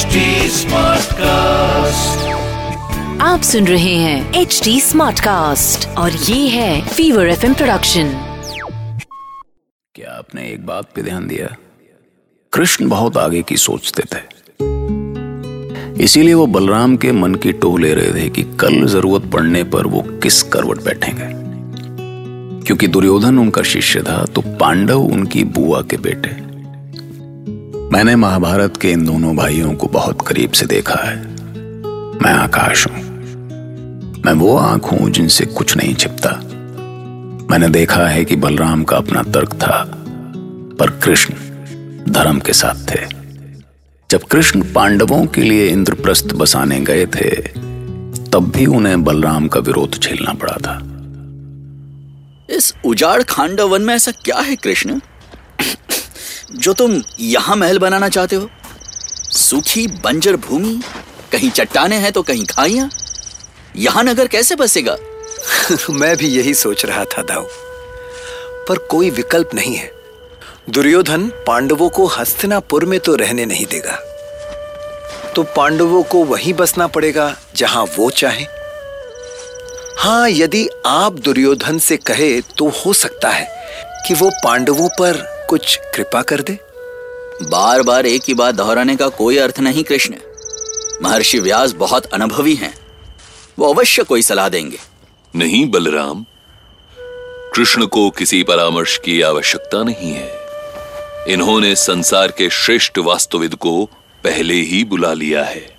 HD Smartcast. आप सुन रहे हैं एच डी स्मार्ट कास्ट और ये है फीवर एफ़ प्रोडक्शन क्या आपने एक बात पे ध्यान दिया? कृष्ण बहुत आगे की सोचते थे। इसीलिए वो बलराम के मन की टोह ले रहे थे कि कल ज़रूरत पड़ने पर वो किस करवट बैठेंगे। क्योंकि दुर्योधन उनका शिष्य था तो पांडव उनकी बुआ के बेटे। मैंने महाभारत के इन दोनों भाइयों को बहुत करीब से देखा है। मैं आकाश हूँ। मैं वो आँख हूँ जिनसे कुछ नहीं छिपता। मैंने देखा है कि बलराम का अपना तर्क था, पर कृष्ण धर्म के साथ थे। जब कृष्ण पांडवों के लिए इंद्रप्रस्थ बसाने गए थे, तब भी उन्हें बलराम का विरोध झेलना पड़ा था। इस उजाड़ खांडव वन में ऐसा क्या है कृष्ण? जो तुम यहाँ महल बनाना चाहते हो? सूखी बंजर भूमि, कहीं चट्टाने हैं तो कहीं खाइयाँ। यहाँ नगर कैसे बसेगा? मैं भी यही सोच रहा था, दाऊ। पर कोई विकल्प नहीं है। दुर्योधन पांडवों को हस्तिनापुर में तो रहने नहीं देगा। तो पांडवों को वहीं बसना पड़ेगा, जहाँ वो चाहे। हाँ यदि आप दुर्योधन से कहे तो हो सकता है कि वो पांडवों पर कुछ कृपा कर दे। बार बार एक ही बात दोहराने का कोई अर्थ नहीं कृष्ण। महर्षि व्यास बहुत अनुभवी हैं। वो अवश्य कोई सलाह देंगे। नहीं बलराम। कृष्ण को किसी परामर्श की आवश्यकता नहीं है। इन्होंने संसार के श्रेष्ठ वास्तुविद को पहले ही बुला लिया है।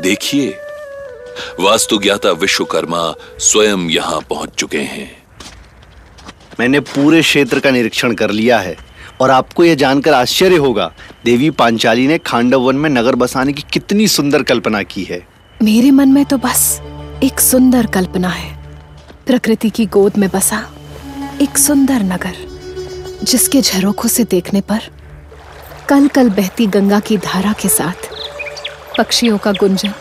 देखिए वास्तुज्ञाता विश्वकर्मा स्वयं यहाँ पहुँच चुके हैं। मैंने पूरे क्षेत्र का निरीक्षण कर लिया है। और आपको यह जानकर आश्चर्य होगा देवी पांचाली ने खांडव वन में नगर बसाने की कितनी सुंदर कल्पना की है। मेरे मन में तो बस एक सुंदर कल्पना है। प्रकृति की गोद में बसा एक सुंदर नगर जिसके झरोखों से देखने पर कल कल बहती गंगा की धारा के साथ पक्षियों का गुंजन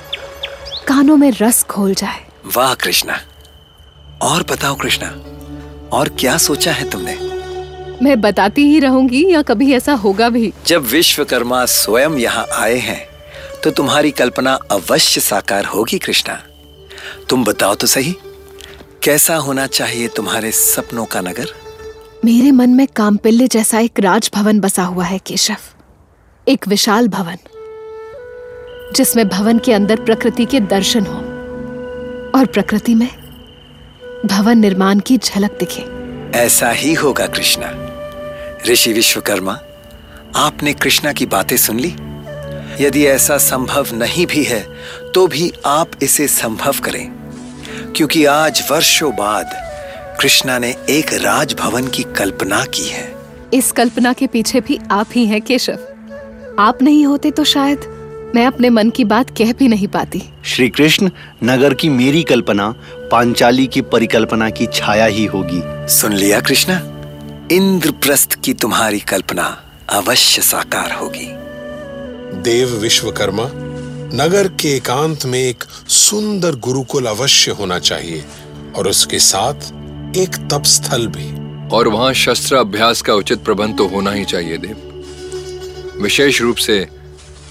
कानों में रस खोल जाए। वाह कृष्णा और बताओ कृष्णा और क्या सोचा है तुमने? मैं बताती ही रहूँगी या कभी ऐसा होगा भी। जब विश्वकर्मा स्वयं यहाँ आए हैं तो तुम्हारी कल्पना अवश्य साकार होगी कृष्णा। तुम बताओ तो सही कैसा होना चाहिए तुम्हारे सपनों का नगर? मेरे मन में कामपिल्ले जैसा एक राजभवन बसा हुआ है केशव। एक विशाल भवन जिसमें भवन के अंदर प्रकृति के दर्शन हो और प्रकृति में भवन निर्माण की झलक दिखे। ऐसा ही होगा कृष्णा। ऋषि विश्वकर्मा आपने कृष्णा की बातें सुन ली? यदि ऐसा संभव नहीं भी है तो भी आप इसे संभव करें। क्योंकि आज वर्षों बाद कृष्णा ने एक राजभवन की कल्पना की है। इस कल्पना के पीछे भी आप ही हैं केशव। आप नहीं होते तो शायद मैं अपने मन की बात कह भी नहीं पाती। श्री कृष्ण नगर की मेरी कल्पना पांचाली की परिकल्पना की छाया ही होगी। सुन लिया कृष्णा। इंद्रप्रस्थ की तुम्हारी कल्पना अवश्य साकार होगी। देव विश्वकर्मा नगर के एकांत में एक सुंदर गुरुकुल अवश्य होना चाहिए और उसके साथ एक तप स्थल भी। और वहाँ शस्त्र अभ्यास का उचित प्रबंध तो होना ही चाहिए देव। विशेष रूप से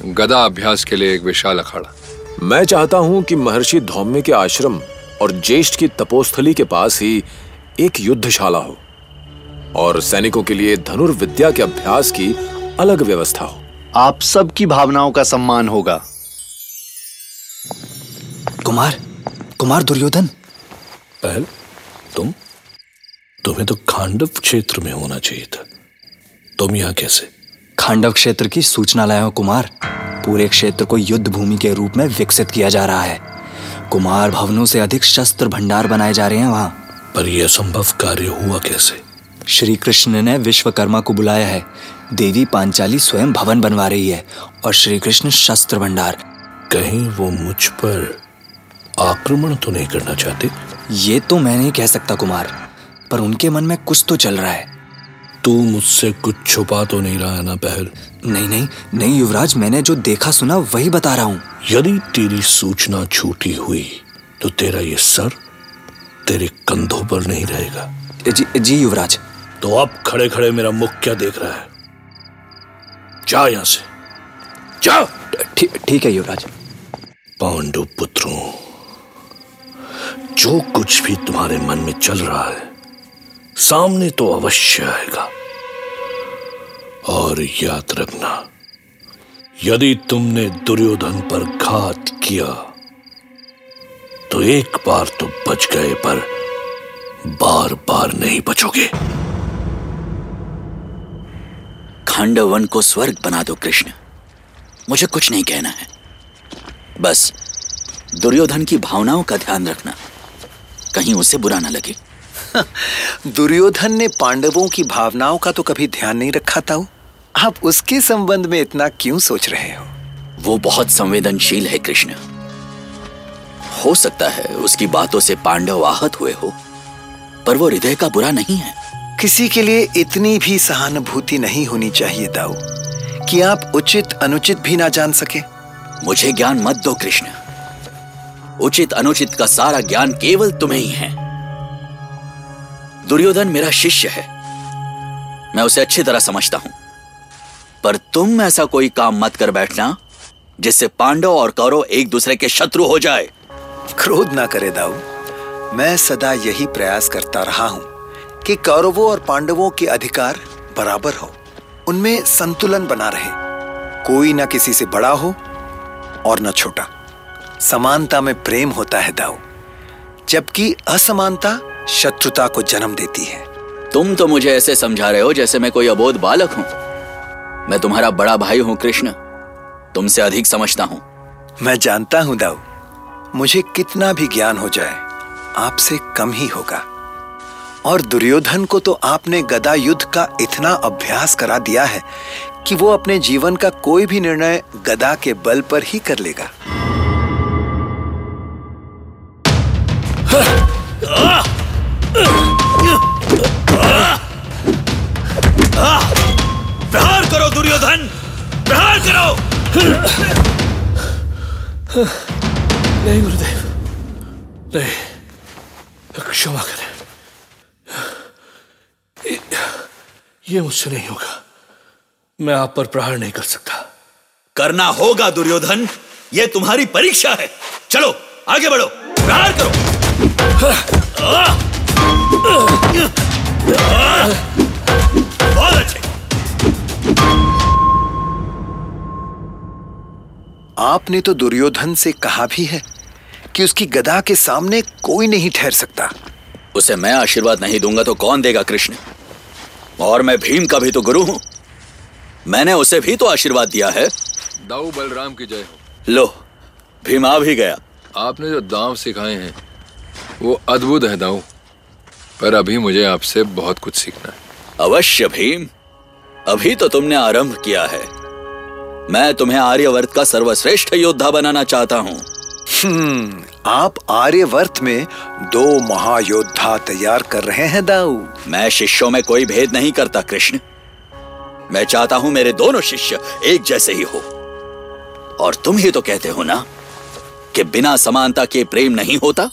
गदा अभ्यास के लिए एक विशाल अखाड़ा। मैं चाहता हूँ कि महर्षि धौम्य के आश्रम और ज्येष्ठ की तपोस्थली के पास ही एक युद्धशाला हो और सैनिकों के लिए धनुर्विद्या के अभ्यास की अलग व्यवस्था हो। आप सबकी भावनाओं का सम्मान होगा। कुमार कुमार दुर्योधन। पहल तुम? तुम्हें तो खांडव क्षेत्र में होना चाहिए था। तुम यहाँ कैसे? खांडव क्षेत्र की सूचना लाया हो कुमार। पूरे क्षेत्र को युद्ध भूमि के रूप में विकसित किया जा रहा है। कुमार भवनों से अधिक शस्त्र भंडार बनाए जा रहे हैं वहाँ। पर यह असंभव कार्य हुआ कैसे? श्री कृष्ण ने विश्वकर्मा को बुलाया है। देवी पांचाली स्वयं भवन बनवा रही है और श्री कृष्ण शस्त्र भंडार। कहीं वो मुझ पर आक्रमण तो नहीं करना चाहते? ये तो मैं नहीं कह सकता कुमार पर उनके मन में कुछ तो चल रहा है। तू मुझसे कुछ छुपा तो नहीं रहा है ना पहल? नहीं नहीं नहीं युवराज मैंने जो देखा सुना वही बता रहा हूँ। यदि तेरी सूचना छूटी हुई तो तेरा ये सर तेरे कंधों पर नहीं रहेगा। जी जी युवराज। तो अब खड़े खड़े मेरा मुख क्या देख रहा है? जा यहाँ से। जा! ठीक थी, है युवराज। पांडु पुत्रों जो कुछ भी तुम्हारे मन में चल रहा है सामने तो अवश्य आएगा। और याद रखना, यदि तुमने दुर्योधन पर घात किया तो एक बार तो बच गए, पर बार बार नहीं बचोगे। खांडवन को स्वर्ग बना दो, कृष्ण। मुझे कुछ नहीं कहना है। बस दुर्योधन की भावनाओं का ध्यान रखना। कहीं उसे बुरा ना लगे। दुर्योधन ने पांडवों की भावनाओं का तो कभी ध्यान नहीं रखा था आप उसके संबंध में इतना क्यों सोच रहे हो? वो बहुत संवेदनशील है कृष्ण। हो सकता है उसकी बातों से पांडव आहत हुए हो पर वो हृदय का बुरा नहीं है। किसी के लिए इतनी भी सहानुभूति नहीं होनी चाहिए दाऊ कि आप उचित अनुचित भी ना जान सके। मुझे ज्ञान मत दो कृष्ण। उचित अनुचित का सारा ज्ञान केवल तुम्हें ही है। दुर्योधन मेरा शिष्य है। मैं उसे अच्छी तरह समझता हूँ। पर तुम ऐसा कोई काम मत कर बैठना, जिससे पांडव और कौरव एक दूसरे के शत्रु हो जाए। क्रोध ना करे दाऊ। मैं सदा यही प्रयास करता रहा हूँ कि कौरवों और पांडवों के अधिकार बराबर हो, उनमें संतुलन बना रहे। कोई ना किसी से बड़ा हो और ना छोटा। समानता में प्रेम होता है दाऊ। जबकि असमानता शत्रुता को जन्म देती है। तुम तो मुझे ऐसे समझा रहे हो जैसे मैं कोई अबोध बालक हूँ। मैं तुम्हारा बड़ा भाई हूँ कृष्ण। तुमसे अधिक समझता हूँ। मैं जानता हूँ दाऊ। मुझे कितना भी ज्ञान हो जाए आपसे कम ही होगा। और दुर्योधन को तो आपने गदा युद्ध का इतना अभ्यास करा दिया है कि वो अपने जीवन का कोई भी निर्णय गदा के बल पर ही कर लेगा। प्रहार दुर्योधन प्रहार करो। नहीं गुरुदेव। नहीं क्षमा करें। ये मुझसे नहीं होगा। मैं आप पर प्रहार नहीं कर सकता। करना होगा दुर्योधन। ये तुम्हारी परीक्षा है। चलो आगे बढ़ो। प्रहार करो। बहुत अच्छे। आपने तो दुर्योधन से कहा भी है कि उसकी गदा के सामने कोई नहीं ठहर सकता। उसे मैं आशीर्वाद नहीं दूँगा तो कौन देगा कृष्ण? और मैं भीम का भी तो गुरु हूँ। मैंने उसे भी तो आशीर्वाद दिया है। दाऊ बलराम की जय हो। लो भीम आ भी गया। आपने जो दाव सिखाए हैं वो अद्भुत है दाऊ। पर अभी मुझे आपसे बहुत कुछ सीखना है। अवश्य भीम अभी तो तुमने आरंभ किया है। मैं तुम्हें आर्यवर्त का सर्वश्रेष्ठ योद्धा बनाना चाहता हूँ। हम्म आप आर्यवर्त में दो महायोद्धा तैयार कर रहे हैं दाऊ। मैं शिष्यों में कोई भेद नहीं करता कृष्ण। मैं चाहता हूँ मेरे दोनों शिष्य एक जैसे ही हो। और तुम ही तो कहते हो ना कि बिना समानता के प्रेम नहीं होता?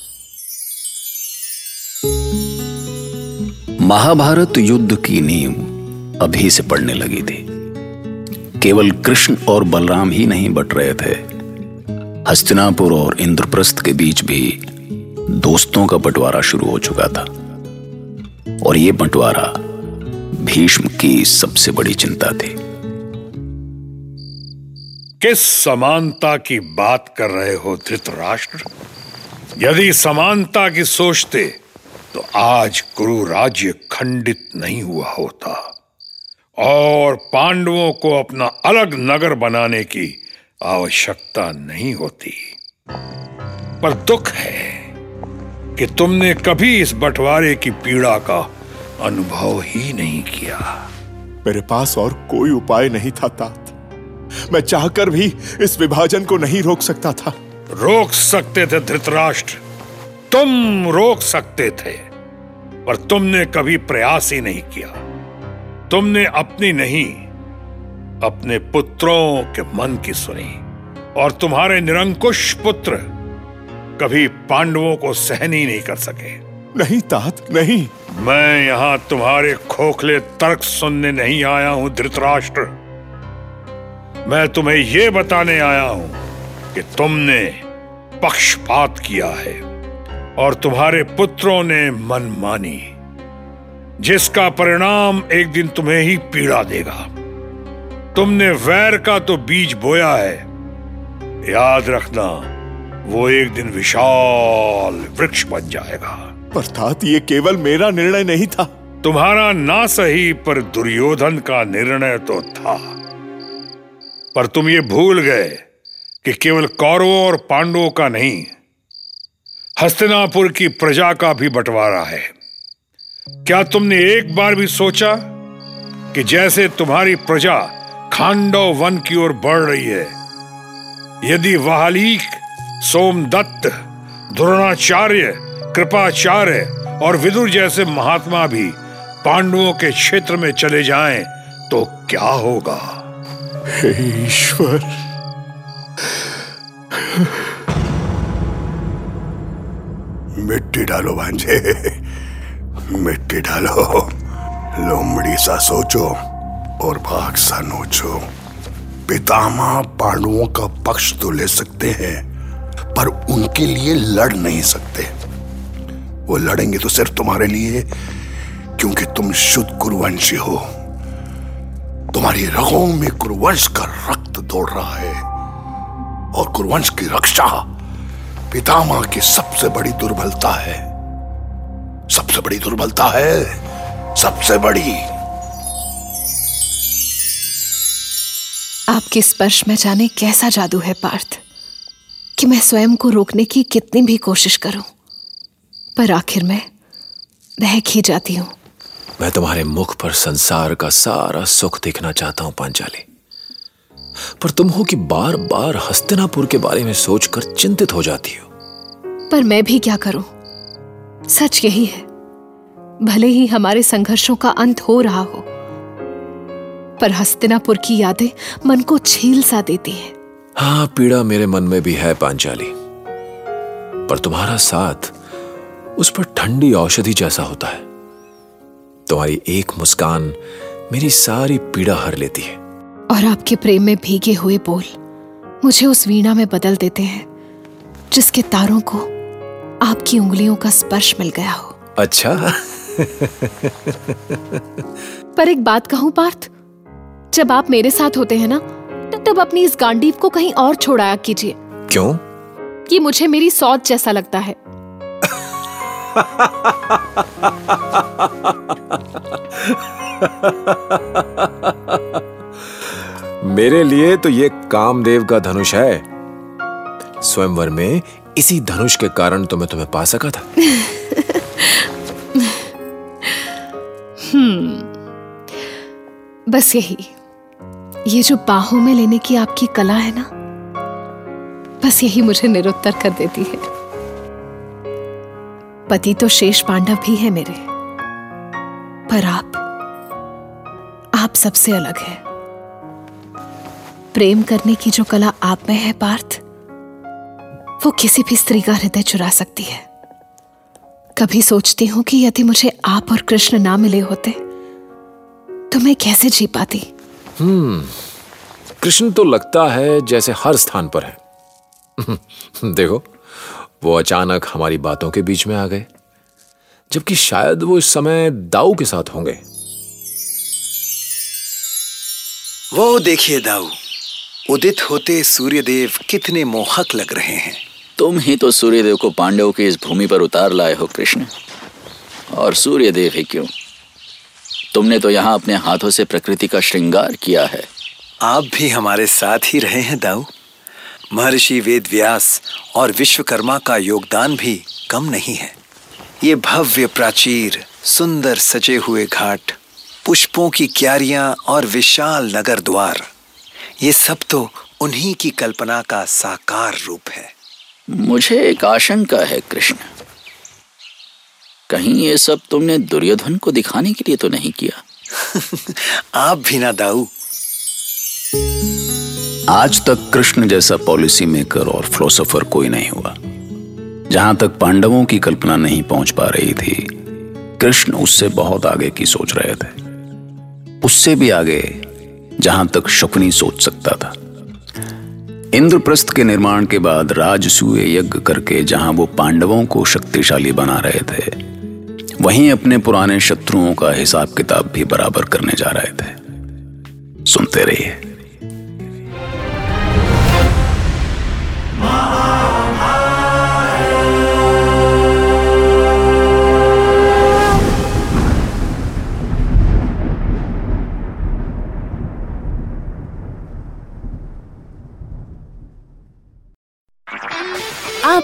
महाभारत युद्ध की नींव अभी से पड़ने लगी थी। केवल कृष्ण और बलराम ही नहीं बट रहे थे। हस्तिनापुर और इंद्रप्रस्थ के बीच भी दोस्तों का बंटवारा शुरू हो चुका था। और यह बंटवारा भीष्म की सबसे बड़ी चिंता थी। किस समानता की बात कर रहे हो धृतराष्ट्र? यदि समानता की सोचते तो आज कुरु राज्य खंडित नहीं हुआ होता। और पांडवों को अपना अलग नगर बनाने की आवश्यकता नहीं होती। पर दुख है कि तुमने कभी इस बंटवारे की पीड़ा का अनुभव ही नहीं किया। मेरे पास और कोई उपाय नहीं था तात। मैं चाहकर भी इस विभाजन को नहीं रोक सकता था। रोक सकते थे धृतराष्ट्र। तुम रोक सकते थे पर तुमने कभी प्रयास ही नहीं किया। तुमने अपनी नहीं अपने पुत्रों के मन की सुनी और तुम्हारे निरंकुश पुत्र कभी पांडवों को सहन ही नहीं कर सके। नहीं तात नहीं। मैं यहाँ तुम्हारे खोखले तर्क सुनने नहीं आया हूँ धृतराष्ट्र। मैं तुम्हें यह बताने आया हूँ कि तुमने पक्षपात किया है और तुम्हारे पुत्रों ने मनमानी जिसका परिणाम एक दिन तुम्हें ही पीड़ा देगा। तुमने वैर का तो बीज बोया है। याद रखना वो एक दिन विशाल वृक्ष बन जाएगा। अर्थात ये केवल मेरा निर्णय नहीं था। तुम्हारा ना सही पर दुर्योधन का निर्णय तो था। पर तुम ये भूल गए कि केवल कौरवों और पांडवों का नहीं हस्तिनापुर की प्रजा का भी बंटवारा है। क्या तुमने एक बार भी सोचा कि जैसे तुम्हारी प्रजा खांडव वन की ओर बढ़ रही है, यदि वाहलीक, सोमदत्त, द्रोणाचार्य, कृपाचार्य और विदुर जैसे महात्मा भी पांडवों के क्षेत्र में चले जाएँ तो क्या होगा? हे ईश्वर। मिट्टी डालो भांजे। मिट्टी डालो। लोमड़ी सा सोचो और भाग सा नोचो। पितामा पांडवों का पक्ष तो ले सकते हैं, पर उनके लिए लड़ नहीं सकते। वो लड़ेंगे तो सिर्फ़ तुम्हारे लिए, क्योंकि तुम शुद्ध कुरुवंशी हो। तुम्हारी रगों में कुरुवंश का रक्त दौड़ रहा है, और कुरुवंश की रक्षा पितामा की सबसे बड़ी दुर्बलता है। सबसे बड़ी दुर्बलता है। सबसे बड़ी। आपके स्पर्श में जाने कैसा जादू है पार्थ? कि मैं स्वयं को रोकने की कितनी भी कोशिश करूँ पर आखिर में बहक ही जाती हूँ। मैं तुम्हारे मुख पर संसार का सारा सुख देखना चाहता हूँ पांचाली। पर तुम हो कि बार बार हस्तिनापुर के बारे में सोचकर चिंतित हो जाती हो। पर मैं भी क्या करूँ? सच यही है। भले ही हमारे संघर्षों का अंत हो रहा हो पर हस्तिनापुर की यादें मन को छील सा देती हैं। हाँ पीड़ा मेरे मन में भी है पांचाली। पर तुम्हारा साथ उस पर ठंडी औषधि जैसा होता है। तुम्हारी एक मुस्कान मेरी सारी पीड़ा हर लेती है। और आपके प्रेम में भीगे हुए बोल मुझे उस वीणा में बदल देते हैं जिसके तारों को आपकी उंगलियों का स्पर्श मिल गया हो। अच्छा। पर एक बात कहूँ पार्थ जब आप मेरे साथ होते हैं ना तब अपनी इस गांडीव को कहीं और छोड़ाया कीजिए। क्यों? ये मुझे मेरी सौच जैसा लगता है। मेरे लिए तो ये कामदेव का धनुष है। स्वयंवर में इसी धनुष के कारण तो मैं तुम्हें पा सका था। हम्म। बस यही। ये जो बाहों में लेने की आपकी कला है ना, बस यही मुझे निरुत्तर कर देती है। पति तो शेष पांडव भी है मेरे, पर आप आप सबसे अलग है। प्रेम करने की जो कला आप में है, पार्थ वो किसी भी स्त्री का हृदय चुरा सकती है। कभी सोचती हूँ कि यदि मुझे आप और कृष्ण ना मिले होते तो मैं कैसे जी पाती? हम्म कृष्ण तो लगता है जैसे हर स्थान पर है। देखो वो अचानक हमारी बातों के बीच में आ गए जबकि शायद वो इस समय दाऊ के साथ होंगे। वो देखिए दाऊ उदित होते सूर्यदेव कितने मोहक लग रहे हैं। तुम ही तो सूर्यदेव को पांडव की इस भूमि पर उतार लाए हो, कृष्ण। और सूर्यदेव ही क्यों? तुमने तो यहाँ अपने हाथों से प्रकृति का श्रृंगार किया है। आप भी हमारे साथ ही रहे हैं, दाऊ। महर्षि वेद व्यास और विश्वकर्मा का योगदान भी कम नहीं है। ये भव्य प्राचीर, सुंदर सजे हुए घाट, पुष्पों की क्यारियाँ और विशाल नगर द्वार, ये सब तो उन्हीं की कल्पना का साकार रूप है। मुझे एक आशंका है कृष्ण। कहीं ये सब तुमने दुर्योधन को दिखाने के लिए तो नहीं किया। आप भी ना दाऊ। आज तक कृष्ण जैसा पॉलिसी मेकर और फिलोसोफर कोई नहीं हुआ। जहाँ तक पांडवों की कल्पना नहीं पहुँच पा रही थी कृष्ण उससे बहुत आगे की सोच रहे थे। उससे भी आगे जहाँ तक शकुनी सोच सकता था। इंद्रप्रस्थ के निर्माण के बाद राजसूय यज्ञ करके जहाँ वो पांडवों को शक्तिशाली बना रहे थे, वहीं अपने पुराने शत्रुओं का हिसाब किताब भी बराबर करने जा रहे थे। सुनते रहिए।